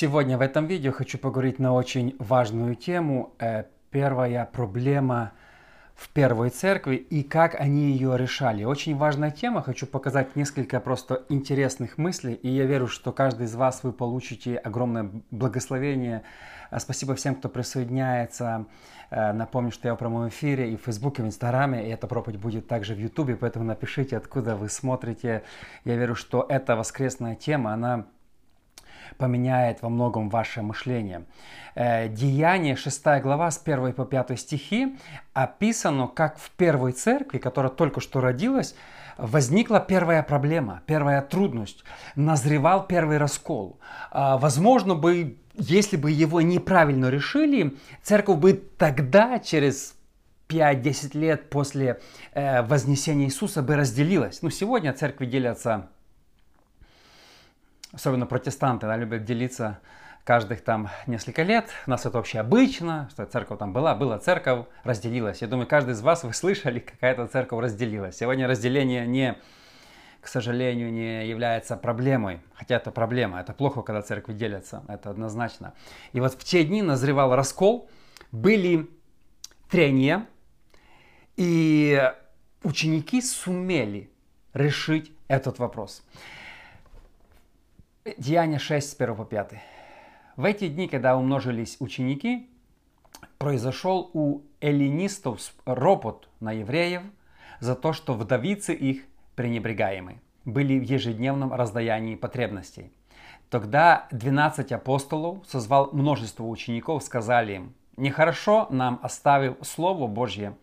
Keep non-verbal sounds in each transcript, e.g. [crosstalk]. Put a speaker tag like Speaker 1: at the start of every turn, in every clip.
Speaker 1: Сегодня в этом видео хочу поговорить на очень важную тему. Э, первая проблема в первой церкви и как они ее решали. Очень важная тема. Хочу показать несколько просто интересных мыслей. И я верю, что каждый из вас вы получите огромное благословение. Э, спасибо всем, кто присоединяется. Э, напомню, что я в прямом эфире и в Фейсбуке, и в Инстаграме, и эта проповедь будет также в Ютубе, поэтому напишите, откуда вы смотрите. Я верю, что эта воскресная тема, она поменяет во многом ваше мышление. Э, Деяние 6 глава с 1 по 5 стихи описано, как в первой церкви, которая только что родилась, возникла первая проблема, первая трудность, назревал первый раскол. А, возможно бы, если бы его неправильно решили, церковь бы тогда, через 5-10 лет после э, вознесения Иисуса бы разделилась. Ну, сегодня церкви делятся особенно протестанты, да, любят делиться каждых там несколько лет. У нас это вообще обычно, что церковь там была, была церковь, разделилась. Я думаю, каждый из вас, вы слышали, какая-то церковь разделилась. Сегодня разделение не, к сожалению, не является проблемой. Хотя это проблема, это плохо, когда церкви делятся, это однозначно. И вот в те дни назревал раскол, были трения, и ученики сумели решить этот вопрос. Деяние 6 с 1 по 5. В эти дни, когда умножились ученики, произошел у эллинистов ропот на евреев за то, что вдовицы их пренебрегаемы, были в ежедневном раздаянии потребностей. Тогда 12 апостолов созвал множество учеников, сказали им, «Нехорошо нам, оставив Слово Божье,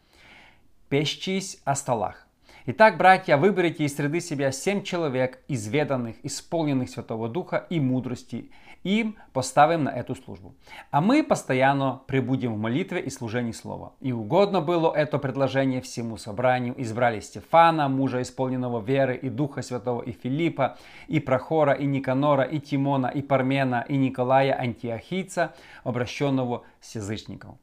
Speaker 1: пещись о столах, Итак, братья, выберите из среды себя семь человек, изведанных, исполненных Святого Духа и мудрости. Им поставим на эту службу. А мы постоянно прибудем в молитве и служении Слова. И угодно было это предложение всему собранию. Избрали Стефана, мужа исполненного веры и Духа Святого, и Филиппа, и Прохора, и Никанора, и Тимона, и Пармена, и Николая Антиохийца, обращенного с язычником.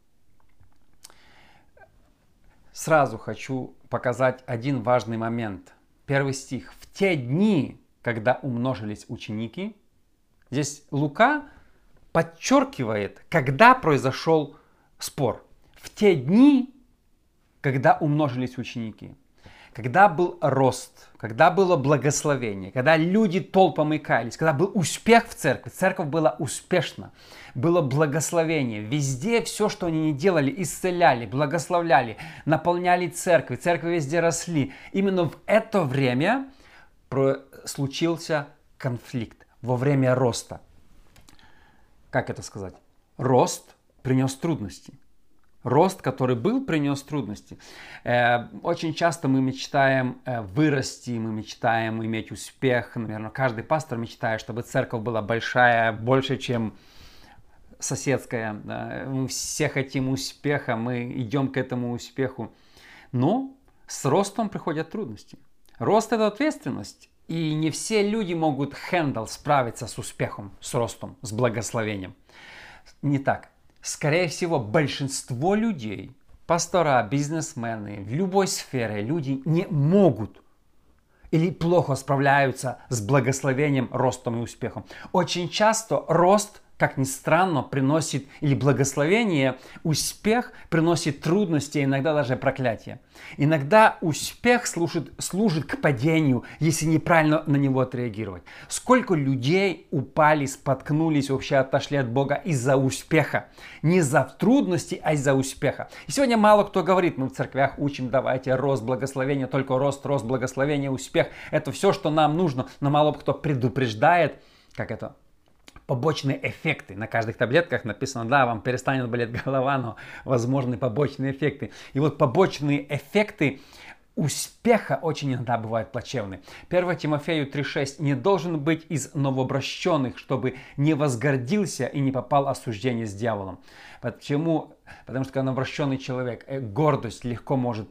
Speaker 1: Сразу хочу показать один важный момент. Первый стих. В те дни, когда умножились ученики, здесь Лука подчеркивает, когда произошел спор. В те дни, когда умножились ученики когда был рост, когда было благословение, когда люди толпом икались, когда был успех в церкви, церковь была успешна, было благословение. Везде все, что они не делали, исцеляли, благословляли, наполняли церкви, церкви везде росли. Именно в это время случился конфликт, во время роста. Как это сказать? Рост принес трудности. Рост, который был, принес трудности. Э, очень часто мы мечтаем э, вырасти, мы мечтаем иметь успех. Наверное, каждый пастор мечтает, чтобы церковь была большая, больше, чем соседская. Мы все хотим успеха, мы идем к этому успеху. Но с ростом приходят трудности. Рост – это ответственность. И не все люди могут хендл справиться с успехом, с ростом, с благословением. Не так скорее всего, большинство людей, пастора, бизнесмены, в любой сфере люди не могут или плохо справляются с благословением, ростом и успехом. Очень часто рост как ни странно, приносит или благословение, успех приносит трудности, иногда даже проклятие. Иногда успех служит, служит к падению, если неправильно на него отреагировать. Сколько людей упали, споткнулись, вообще отошли от Бога из-за успеха. Не за трудности, а из-за успеха. И сегодня мало кто говорит, мы в церквях учим, давайте рост благословения, только рост, рост благословения, успех. Это все, что нам нужно, но мало кто предупреждает, как это побочные эффекты. На каждых таблетках написано, да, вам перестанет болеть голова, но возможны побочные эффекты. И вот побочные эффекты успеха очень иногда бывают плачевны. 1 Тимофею 3.6 не должен быть из новообращенных, чтобы не возгордился и не попал осуждение с дьяволом. Почему? Потому что когда новообращенный человек, э, гордость легко может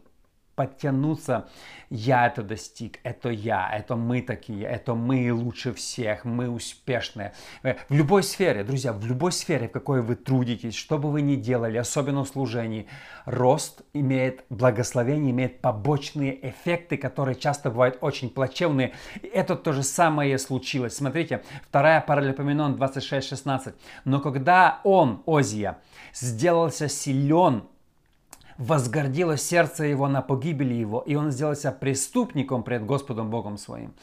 Speaker 1: подтянуться. Я это достиг, это я, это мы такие, это мы лучше всех, мы успешные. Э, в любой сфере, друзья, в любой сфере, в какой вы трудитесь, что бы вы ни делали, особенно в служении, рост имеет, благословение имеет побочные эффекты, которые часто бывают очень плачевные. И это то же самое случилось. Смотрите, вторая паралипоменон 26.16. Но когда он, Озия, сделался силен возгордило сердце его на погибели его, и он сделался преступником пред Господом Богом своим.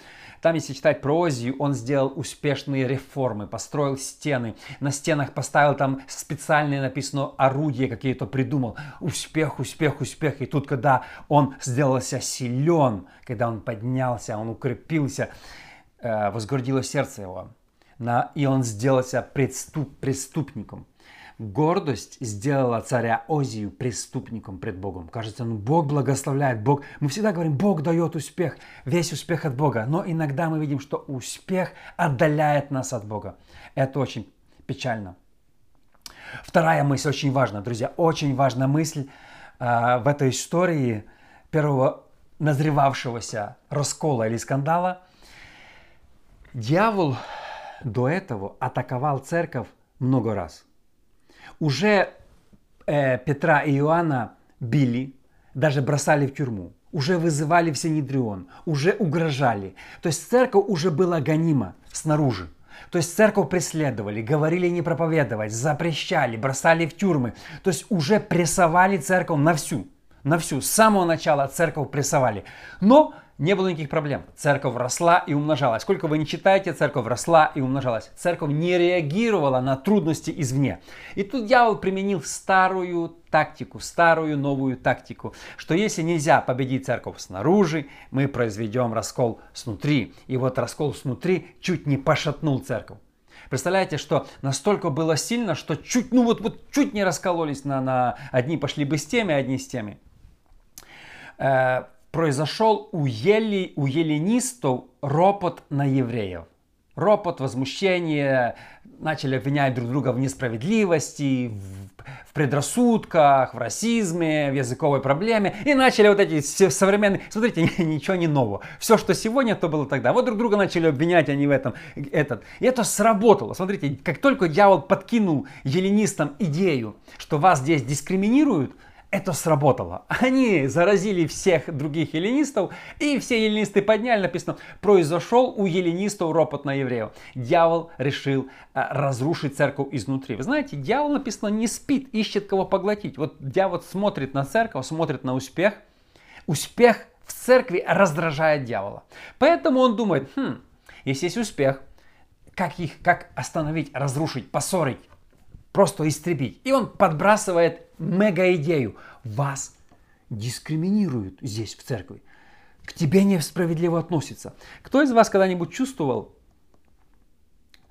Speaker 1: Там, если читать про Озию, он сделал успешные реформы, построил стены, на стенах поставил там специальные написано орудия какие-то придумал. Успех, успех, успех. И тут, когда он сделался силен, когда он поднялся, он укрепился, э, возгордило сердце его, и он сделался преступ, преступником. Гордость сделала царя Озию преступником пред Богом. Кажется, ну Бог благословляет, Бог. Мы всегда говорим, Бог дает успех, весь успех от Бога. Но иногда мы видим, что успех отдаляет нас от Бога. Это очень печально. Вторая мысль очень важна, друзья, очень важная мысль э, в этой истории первого назревавшегося раскола или скандала. Дьявол до этого атаковал церковь много раз. Уже э, Петра и Иоанна били, даже бросали в тюрьму, уже вызывали в Синедрион, уже угрожали. То есть церковь уже была гонима снаружи. То есть церковь преследовали, говорили не проповедовать, запрещали, бросали в тюрьмы. То есть уже прессовали церковь на всю. На всю. С самого начала церковь прессовали. Но не было никаких проблем. Церковь росла и умножалась. Сколько вы не читаете, церковь росла и умножалась. Церковь не реагировала на трудности извне. И тут дьявол применил старую тактику, старую новую тактику, что если нельзя победить церковь снаружи, мы произведем раскол снутри. И вот раскол снутри чуть не пошатнул церковь. Представляете, что настолько было сильно, что чуть, ну вот, вот чуть не раскололись на, на одни пошли бы с теми, одни с теми э, произошел у, ели, у еленистов ропот на евреев. Ропот, возмущение, начали обвинять друг друга в несправедливости, в, в предрассудках, в расизме, в языковой проблеме. И начали вот эти современные... Смотрите, [laughs] ничего не нового. Все, что сегодня, то было тогда. Вот друг друга начали обвинять, они в этом. Этот. И это сработало. Смотрите, как только дьявол подкинул еленистам идею, что вас здесь дискриминируют, это сработало. Они заразили всех других эллинистов, и все эллинисты подняли, написано, произошел у эллинистов ропот на евреев. Дьявол решил а, разрушить церковь изнутри. Вы знаете, дьявол, написано, не спит, ищет кого поглотить. Вот дьявол смотрит на церковь, смотрит на успех. Успех в церкви раздражает дьявола. Поэтому он думает, хм, если есть успех, как их, как остановить, разрушить, поссорить, просто истребить. И он подбрасывает мега-идею. Вас дискриминируют здесь, в церкви. К тебе несправедливо относятся. Кто из вас когда-нибудь чувствовал,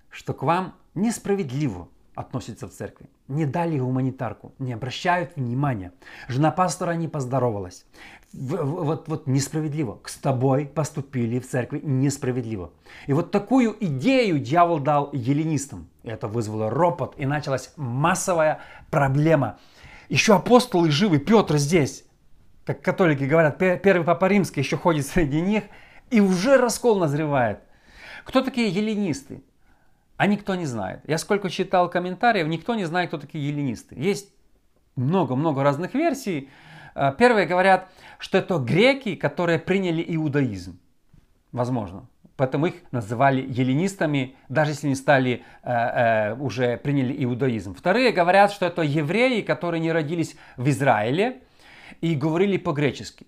Speaker 1: что к вам несправедливо относятся в церкви? Не дали гуманитарку, не обращают внимания. Жена пастора не поздоровалась. Вот, вот несправедливо. С тобой поступили в церкви несправедливо. И вот такую идею дьявол дал еленистам. Это вызвало ропот и началась массовая проблема – еще апостолы живы, Петр здесь. Как католики говорят, первый папа римский еще ходит среди них, и уже раскол назревает. Кто такие еленисты? А никто не знает. Я сколько читал комментариев, никто не знает, кто такие еленисты. Есть много-много разных версий. А, первые говорят, что это греки, которые приняли иудаизм. Возможно. Поэтому их называли еленистами, даже если не стали, э, э, уже приняли иудаизм. Вторые говорят, что это евреи, которые не родились в Израиле и говорили по-гречески.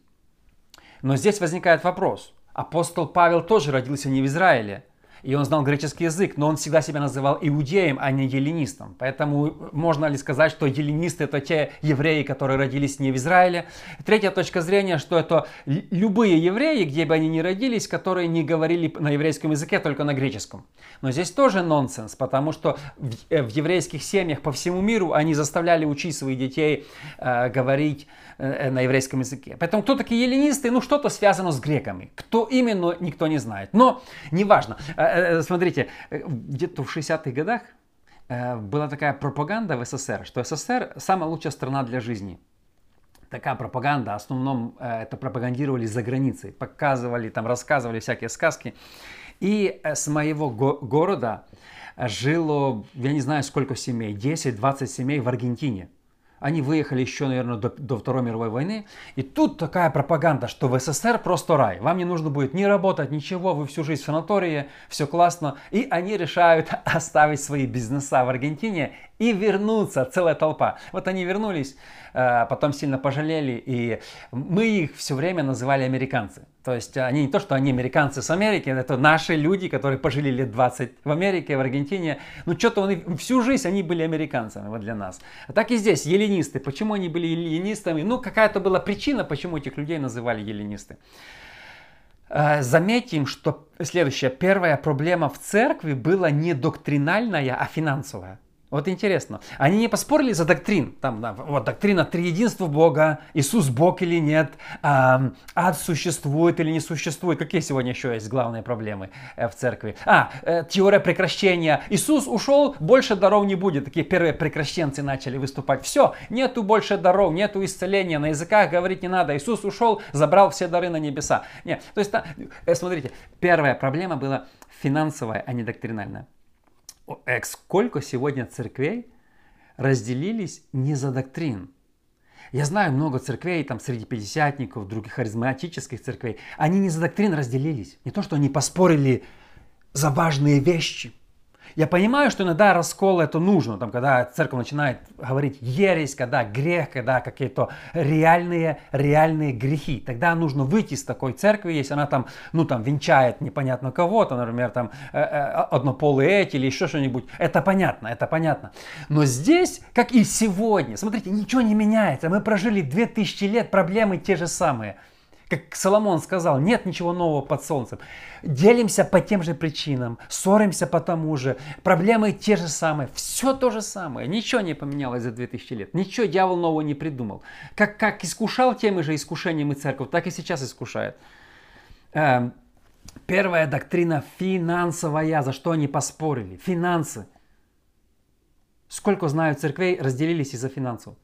Speaker 1: Но здесь возникает вопрос. Апостол Павел тоже родился не в Израиле, и он знал греческий язык, но он всегда себя называл иудеем, а не еленистом. Поэтому можно ли сказать, что еленисты это те евреи, которые родились не в Израиле? Третья точка зрения, что это любые евреи, где бы они ни родились, которые не говорили на еврейском языке, только на греческом. Но здесь тоже нонсенс, потому что в, э, в еврейских семьях по всему миру они заставляли учить своих детей э, говорить э, на еврейском языке. Поэтому кто такие еленисты? Ну что-то связано с греками. Кто именно, никто не знает. Но неважно. Э, смотрите, э, где-то в 60-х годах э, была такая пропаганда в СССР, что СССР самая лучшая страна для жизни. такая пропаганда, в основном э, это пропагандировали за границей, показывали, там рассказывали всякие сказки. И э, с моего го- города жило, я не знаю сколько семей, 10-20 семей в Аргентине. Они выехали еще, наверное, до, до Второй мировой войны. И тут такая пропаганда, что в СССР просто рай. Вам не нужно будет ни работать, ничего, вы всю жизнь в санатории, все классно. И они решают [laughs] оставить свои бизнеса в Аргентине и вернуться, целая толпа. Вот они вернулись, э, потом сильно пожалели, и мы их все время называли американцы. То есть они не то, что они американцы с Америки, это наши люди, которые пожили лет 20 в Америке, в Аргентине. Ну что-то они, всю жизнь они были американцами вот для нас. А так и здесь, еленисты. Почему они были еленистами? Ну какая-то была причина, почему этих людей называли еленисты. Э, заметим, что следующая, первая проблема в церкви была не доктринальная, а финансовая. Вот интересно. Они не поспорили за доктрин. Там, да, вот доктрина триединства Бога, Иисус Бог или нет, а, ад существует или не существует. Какие сегодня еще есть главные проблемы э, в церкви? А, э, теория прекращения. Иисус ушел, больше даров не будет. Такие первые прекращенцы начали выступать. Все, нету больше даров, нету исцеления, на языках говорить не надо. Иисус ушел, забрал все дары на небеса. Нет, то есть, э, смотрите, первая проблема была финансовая, а не доктринальная сколько сегодня церквей разделились не за доктрин. Я знаю много церквей, там среди пятидесятников, других харизматических церквей. Они не за доктрин разделились. Не то, что они поспорили за важные вещи. Я понимаю, что иногда раскол это нужно, там, когда церковь начинает говорить ересь, когда грех, когда какие-то реальные, реальные грехи. Тогда нужно выйти из такой церкви, если она там, ну там, венчает непонятно кого-то, например, там, э, э, однополые эти или еще что-нибудь. Это понятно, это понятно. Но здесь, как и сегодня, смотрите, ничего не меняется. Мы прожили 2000 лет, проблемы те же самые. Как Соломон сказал, нет ничего нового под солнцем. Делимся по тем же причинам, ссоримся по тому же, проблемы те же самые, все то же самое. Ничего не поменялось за 2000 лет, ничего дьявол нового не придумал. Как, как искушал теми же искушениями церковь, так и сейчас искушает. Эм, первая доктрина финансовая, за что они поспорили. Финансы. Сколько знаю церквей разделились из-за финансов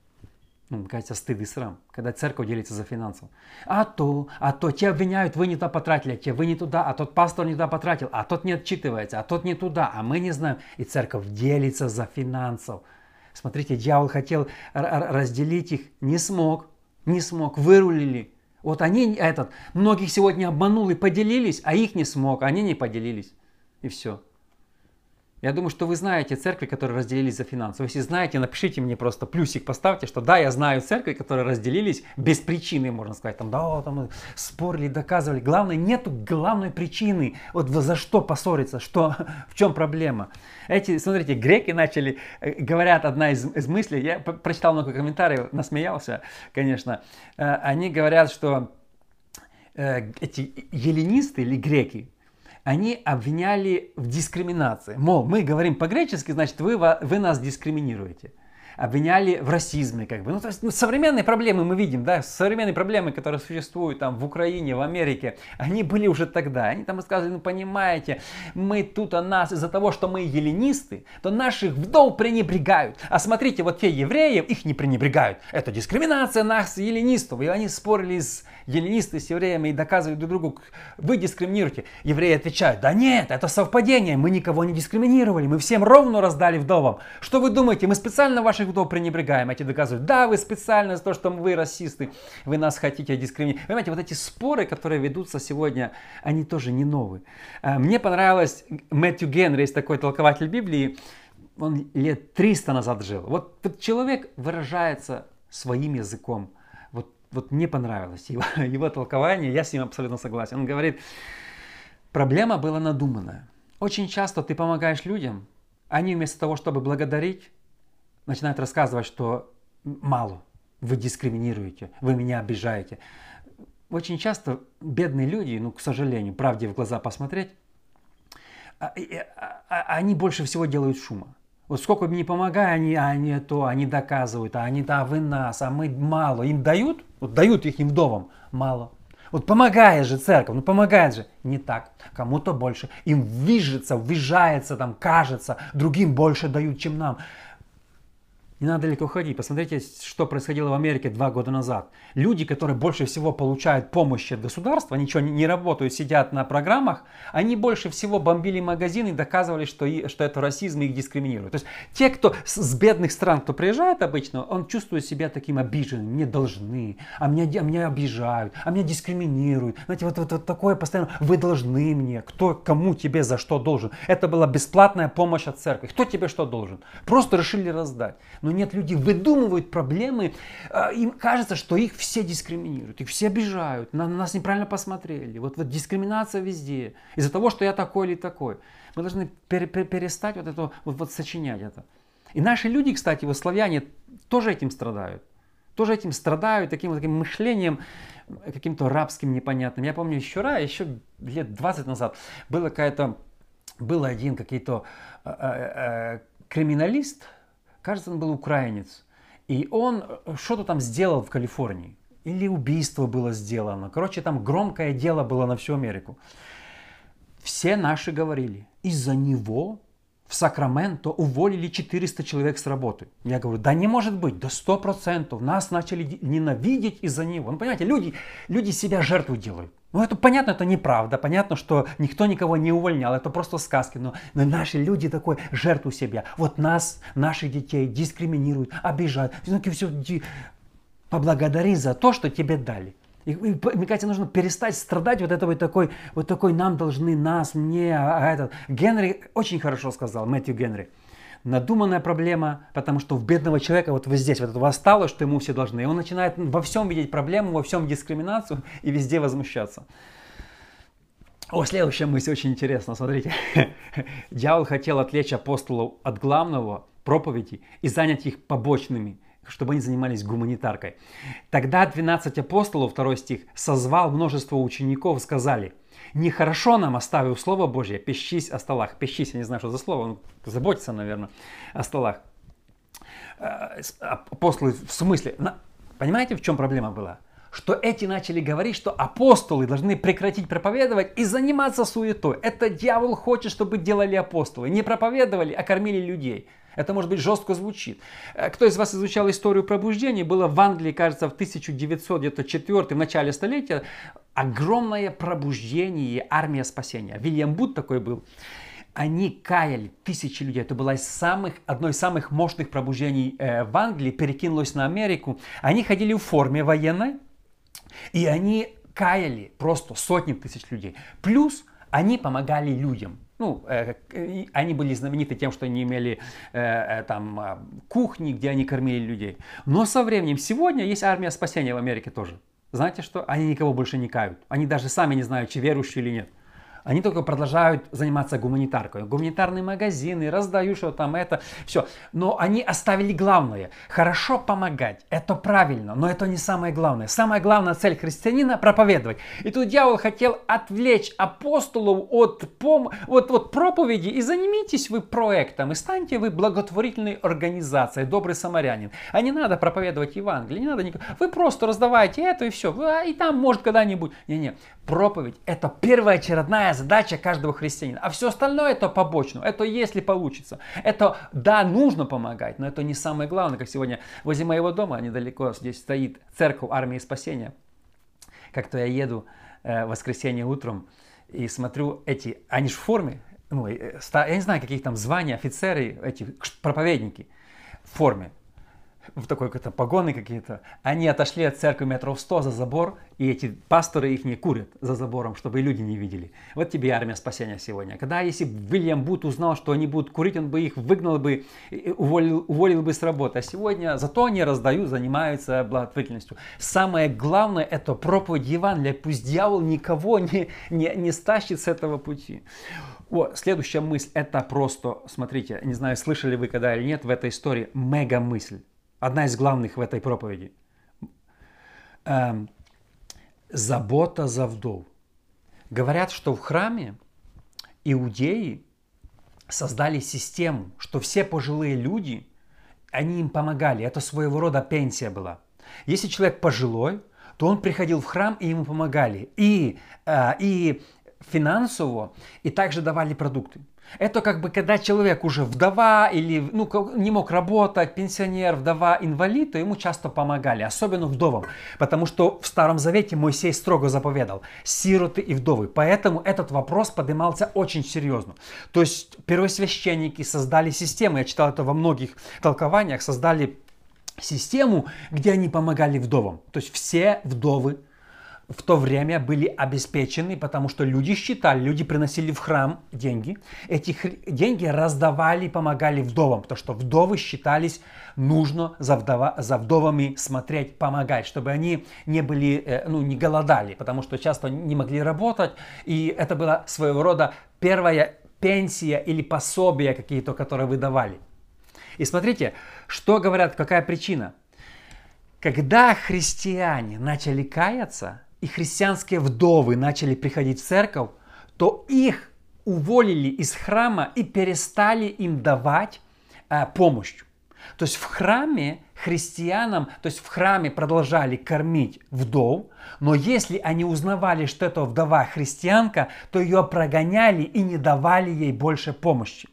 Speaker 1: ну, кажется, стыд и срам, когда церковь делится за финансов. А то, а то, тебя обвиняют, вы не туда потратили, а те вы не туда, а тот пастор не туда потратил, а тот не отчитывается, а тот не туда, а мы не знаем. И церковь делится за финансов. Смотрите, дьявол хотел разделить их, не смог, не смог, вырулили. Вот они, этот, многих сегодня обманул и поделились, а их не смог, они не поделились. И все. Я думаю, что вы знаете церкви, которые разделились за финансы. Если знаете, напишите мне просто плюсик, поставьте, что да, я знаю церкви, которые разделились без причины, можно сказать. Там, да, там спорили, доказывали. Главное, нету главной причины. Вот за что поссориться, что, [laughs] в чем проблема. Эти, смотрите, греки начали, э, говорят, одна из, из мыслей, я прочитал много комментариев, насмеялся, конечно. Э, они говорят, что э, эти еленисты или греки, они обвиняли в дискриминации. Мол, мы говорим по-гречески, значит, вы, вы нас дискриминируете обвиняли в расизме, как бы. Ну, то есть, ну, современные проблемы мы видим, да, современные проблемы, которые существуют там в Украине, в Америке, они были уже тогда. Они там рассказывали, ну, понимаете, мы тут о нас из-за того, что мы еленисты, то наших вдов пренебрегают. А смотрите, вот те евреи, их не пренебрегают. Это дискриминация нас, еленистов. И они спорили с еленисты с евреями и доказывали друг другу, вы дискриминируете. Евреи отвечают, да нет, это совпадение, мы никого не дискриминировали, мы всем ровно раздали вдовам. Что вы думаете, мы специально ваших вдов пренебрегаем, эти доказывают, да, вы специально за то, что вы расисты, вы нас хотите дискриминировать. Понимаете, вот эти споры, которые ведутся сегодня, они тоже не новые. А, мне понравилось, Мэтью Генри, есть такой толкователь Библии, он лет 300 назад жил. Вот, вот человек выражается своим языком. Вот, мне понравилось его, [laughs] его толкование, я с ним абсолютно согласен. Он говорит, проблема была надуманная. Очень часто ты помогаешь людям, они вместо того, чтобы благодарить, начинают рассказывать, что мало, вы дискриминируете, вы меня обижаете. Очень часто бедные люди, ну, к сожалению, правде в глаза посмотреть, а, а, а, они больше всего делают шума. Вот сколько им не помогай, они, они то, они доказывают, а они, да, вы нас, а мы мало. Им дают, вот дают их им вдовам, мало. Вот помогает же церковь, ну помогает же. Не так. Кому-то больше. Им вижется, ввижается, там, кажется, другим больше дают, чем нам. Не надо далеко ходить. Посмотрите, что происходило в Америке два года назад. Люди, которые больше всего получают помощи от государства, ничего не, работают, сидят на программах, они больше всего бомбили магазины и доказывали, что, и, что это расизм и их дискриминирует. То есть те, кто с, с бедных стран, кто приезжает обычно, он чувствует себя таким обиженным. Мне должны, а меня, а меня обижают, а меня дискриминируют. Знаете, вот, вот, вот такое постоянно, вы должны мне, кто кому тебе за что должен. Это была бесплатная помощь от церкви. Кто тебе что должен? Просто решили раздать. Но нет, люди выдумывают проблемы, а, им кажется, что их все дискриминируют, их все обижают, на нас неправильно посмотрели. Вот, вот дискриминация везде, из-за того, что я такой или такой. Мы должны пер, пер, перестать вот это, вот, вот сочинять это. И наши люди, кстати, вот славяне тоже этим страдают. Тоже этим страдают, таким вот таким мышлением, каким-то рабским непонятным. Я помню еще раз, еще лет 20 назад, было какая-то, был один какой-то э, э, криминалист, кажется, он был украинец, и он э, что-то там сделал в Калифорнии. Или убийство было сделано. Короче, там громкое дело было на всю Америку. Все наши говорили, из-за него в Сакраменто уволили 400 человек с работы. Я говорю, да не может быть, до 100%. Нас начали ненавидеть из-за него. Ну, понимаете, люди, люди себя жертву делают. Ну, это понятно, это неправда. Понятно, что никто никого не увольнял. Это просто сказки. Но, но наши люди такой жертву себя. Вот нас, наших детей дискриминируют, обижают. Ну, все, поблагодари за то, что тебе дали. И, и, мне кажется, нужно перестать страдать вот этой вот такой, вот такой нам должны, нас, мне, а, а этот. Генри очень хорошо сказал, Мэтью Генри надуманная проблема, потому что в бедного человека вот вот здесь вот этого осталось, что ему все должны. И он начинает во всем видеть проблему, во всем дискриминацию и везде возмущаться. О, следующая мысль очень интересна, смотрите. [laughs] Дьявол хотел отвлечь апостолов от главного проповеди и занять их побочными, чтобы они занимались гуманитаркой. Тогда 12 апостолов, второй стих, созвал множество учеников, сказали – Нехорошо нам, оставив Слово Божье, пищись о столах. Пищись, я не знаю, что за слово, он заботится, наверное, о столах. Э, апостолы в смысле, понимаете, в чем проблема была? Что эти начали говорить, что апостолы должны прекратить проповедовать и заниматься суетой. Это дьявол хочет, чтобы делали апостолы. Не проповедовали, а кормили людей. Это, может быть, жестко звучит. Э, кто из вас изучал историю пробуждения? Было в Англии, кажется, в 1904 в начале столетия огромное пробуждение, армия спасения. Вильям Бут такой был. Они каяли тысячи людей. Это было из самых, одно из самых мощных пробуждений э, в Англии, перекинулось на Америку. Они ходили в форме военной, и они каяли просто сотни тысяч людей. Плюс они помогали людям. Ну, э, они были знамениты тем, что они имели э, э там а, кухни, где они кормили людей. Но со временем сегодня есть армия спасения в Америке тоже. Знаете что? Они никого больше не кают. Они даже сами не знают, чи верующие или нет. Они только продолжают заниматься гуманитаркой. Гуманитарные магазины, раздают что там это, все. Но они оставили главное. Хорошо помогать, это правильно, но это не самое главное. Самая главная цель христианина – проповедовать. И тут дьявол хотел отвлечь апостолов от, пом... от, от проповеди и занимитесь вы проектом, и станьте вы благотворительной организацией, добрый самарянин. А не надо проповедовать Евангелие, не надо никак. Вы просто раздавайте это и все. А и там может когда-нибудь. Не-не, проповедь – это первоочередная задача каждого христианина. А все остальное это побочно. Это если получится. Это, да, нужно помогать, но это не самое главное. Как сегодня возле моего дома, недалеко здесь стоит церковь армии спасения. Как-то я еду э, в воскресенье утром и смотрю эти, они же в форме, ну, э, я не знаю, каких там звания, офицеры, эти проповедники в форме в такой какой-то погоны какие-то, они отошли от церкви метров 100 за забор, и эти пасторы их не курят за забором, чтобы люди не видели. Вот тебе армия спасения сегодня. Когда если бы Вильям Бут узнал, что они будут курить, он бы их выгнал бы, уволил, уволил бы с работы. А сегодня зато они раздают, занимаются благотворительностью. Самое главное это проповедь Евангелия. Пусть дьявол никого не, не, не стащит с этого пути. О, следующая мысль, это просто, смотрите, не знаю, слышали вы когда или нет в этой истории, мега мысль одна из главных в этой проповеди. Эм, забота за вдов. Говорят, что в храме иудеи создали систему, что все пожилые люди, они им помогали. Это своего рода пенсия была. Если человек пожилой, то он приходил в храм и ему помогали. И, э, и финансово, и также давали продукты. Это как бы когда человек уже вдова или ну, не мог работать, пенсионер, вдова, инвалид, то ему часто помогали, особенно вдовам. Потому что в Старом Завете Моисей строго заповедал сироты и вдовы. Поэтому этот вопрос поднимался очень серьезно. То есть первосвященники создали систему, я читал это во многих толкованиях, создали систему, где они помогали вдовам. То есть все вдовы в то время были обеспечены, потому что люди считали, люди приносили в храм деньги, эти деньги раздавали, помогали вдовам, потому что вдовы считались нужно за, вдова, за вдовами смотреть, помогать, чтобы они не были, э, ну, не голодали, потому что часто не могли работать, и это была своего рода первая пенсия или пособие какие-то, которые выдавали. И смотрите, что говорят, какая причина. Когда христиане начали каяться, и христианские вдовы начали приходить в церковь, то их уволили из храма и перестали им давать э, помощь. То есть в храме христианам, то есть в храме продолжали кормить вдов, но если они узнавали, что это вдова христианка, то ее прогоняли и не давали ей больше помощи.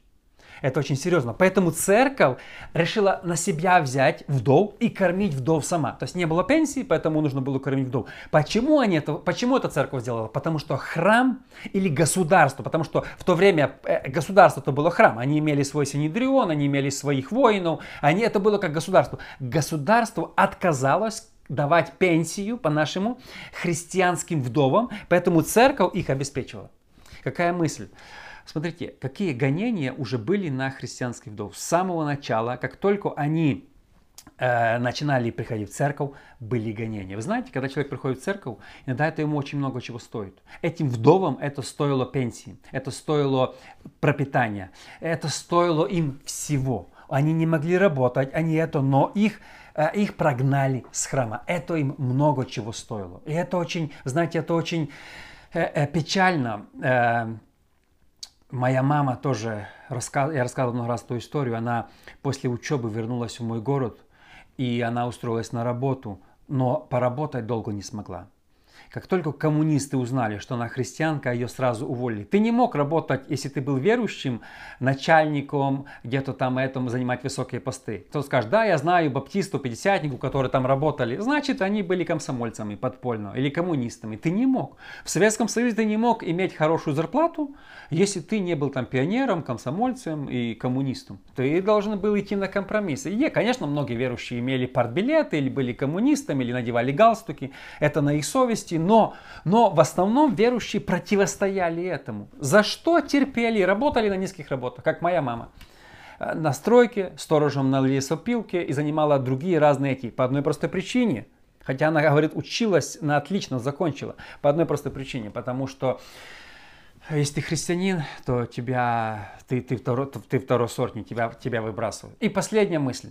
Speaker 1: Это очень серьезно. Поэтому церковь решила на себя взять вдов и кормить вдов сама. То есть не было пенсии, поэтому нужно было кормить вдов. Почему они это, почему это церковь сделала? Потому что храм или государство, потому что в то время э, государство это было храм, они имели свой синедрион, они имели своих воинов, они это было как государство. Государство отказалось давать пенсию по-нашему христианским вдовам, поэтому церковь их обеспечивала. Какая мысль? Смотрите, какие гонения уже были на христианских вдов. С самого начала, как только они э, начинали приходить в церковь, были гонения. Вы знаете, когда человек приходит в церковь, иногда это ему очень много чего стоит. Этим вдовам это стоило пенсии, это стоило пропитания, это стоило им всего. Они не могли работать, они это, но их э, их прогнали с храма. Это им много чего стоило. И это очень, знаете, это очень э, печально. Моя мама тоже, рассказ... я рассказывал много раз эту историю, она после учебы вернулась в мой город, и она устроилась на работу, но поработать долго не смогла. Как только коммунисты узнали, что она христианка, ее сразу уволили. Ты не мог работать, если ты был верующим, начальником, где-то там этому занимать высокие посты. Кто скажет, да, я знаю баптисту, пятидесятнику, которые там работали. Значит, они были комсомольцами подпольно или коммунистами. Ты не мог. В Советском Союзе ты не мог иметь хорошую зарплату, если ты не был там пионером, комсомольцем и коммунистом. Ты должен был идти на компромиссы. И, конечно, многие верующие имели партбилеты или были коммунистами, или надевали галстуки. Это на их совести но, но в основном верующие противостояли этому. За что терпели, работали на низких работах, как моя мама. Э, на стройке, сторожем на лесопилке и занимала другие разные эти. По одной простой причине. Хотя она, говорит, училась на отлично, закончила. По одной простой причине. Потому что если ты христианин, то тебя, ты, ты, второй, ты второсортный, тебя, тебя выбрасывают. И последняя мысль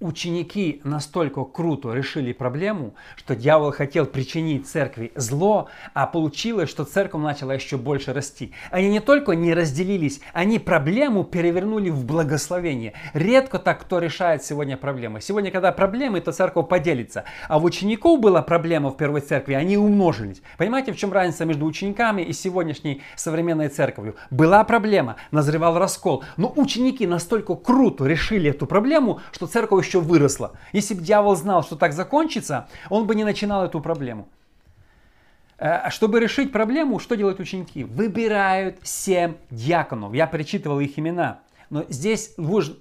Speaker 1: ученики настолько круто решили проблему, что дьявол хотел причинить церкви зло, а получилось, что церковь начала еще больше расти. Они не только не разделились, они проблему перевернули в благословение. Редко так кто решает сегодня проблемы. Сегодня, когда проблемы, то церковь поделится. А у учеников была проблема в первой церкви, они умножились. Понимаете, в чем разница между учениками и сегодняшней современной церковью? Была проблема, назревал раскол, но ученики настолько круто решили эту проблему, что церковь еще выросла. Если бы дьявол знал, что так закончится, он бы не начинал эту проблему. Э, чтобы решить проблему, что делают ученики? Выбирают семь диаконов. Я перечитывал их имена. Но здесь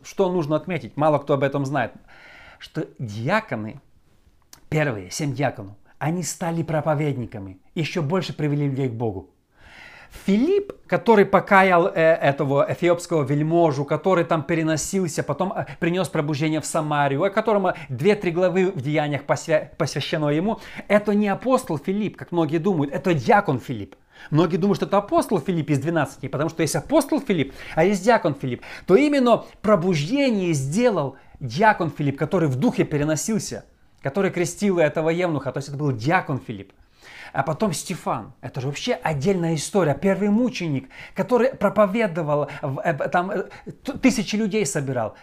Speaker 1: что нужно отметить, мало кто об этом знает, что диаконы, первые семь диаконов, они стали проповедниками, еще больше привели людей к Богу. Филипп, который покаял э, этого эфиопского вельможу, который там переносился, потом э, принес пробуждение в Самарию, о котором две-три главы в деяниях посвя... посвящено ему, это не апостол Филипп, как многие думают, это диакон Филипп. Многие думают, что это апостол Филипп из 12, потому что есть апостол Филипп, а есть диакон Филипп. То именно пробуждение сделал диакон Филипп, который в духе переносился, который крестил этого евнуха, то есть это был диакон Филипп. А потом Стефан. Это же вообще отдельная история. Первый мученик, который проповедовал, э, там э, тысячи людей собирал.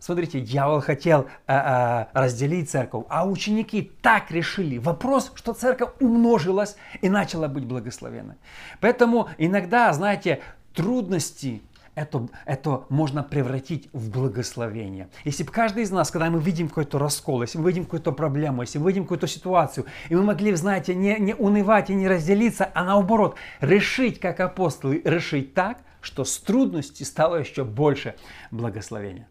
Speaker 1: Смотрите, дьявол хотел э, э, разделить церковь, а ученики так решили. Вопрос, что церковь умножилась и начала быть благословенной. Поэтому иногда, знаете, трудности это, это можно превратить в благословение. Если бы каждый из нас, когда мы видим какой-то раскол, если мы видим какую-то проблему, если мы видим какую-то ситуацию, и мы могли, знаете, не, не унывать и не разделиться, а наоборот, решить, как апостолы, решить так, что с трудностей стало еще больше благословения.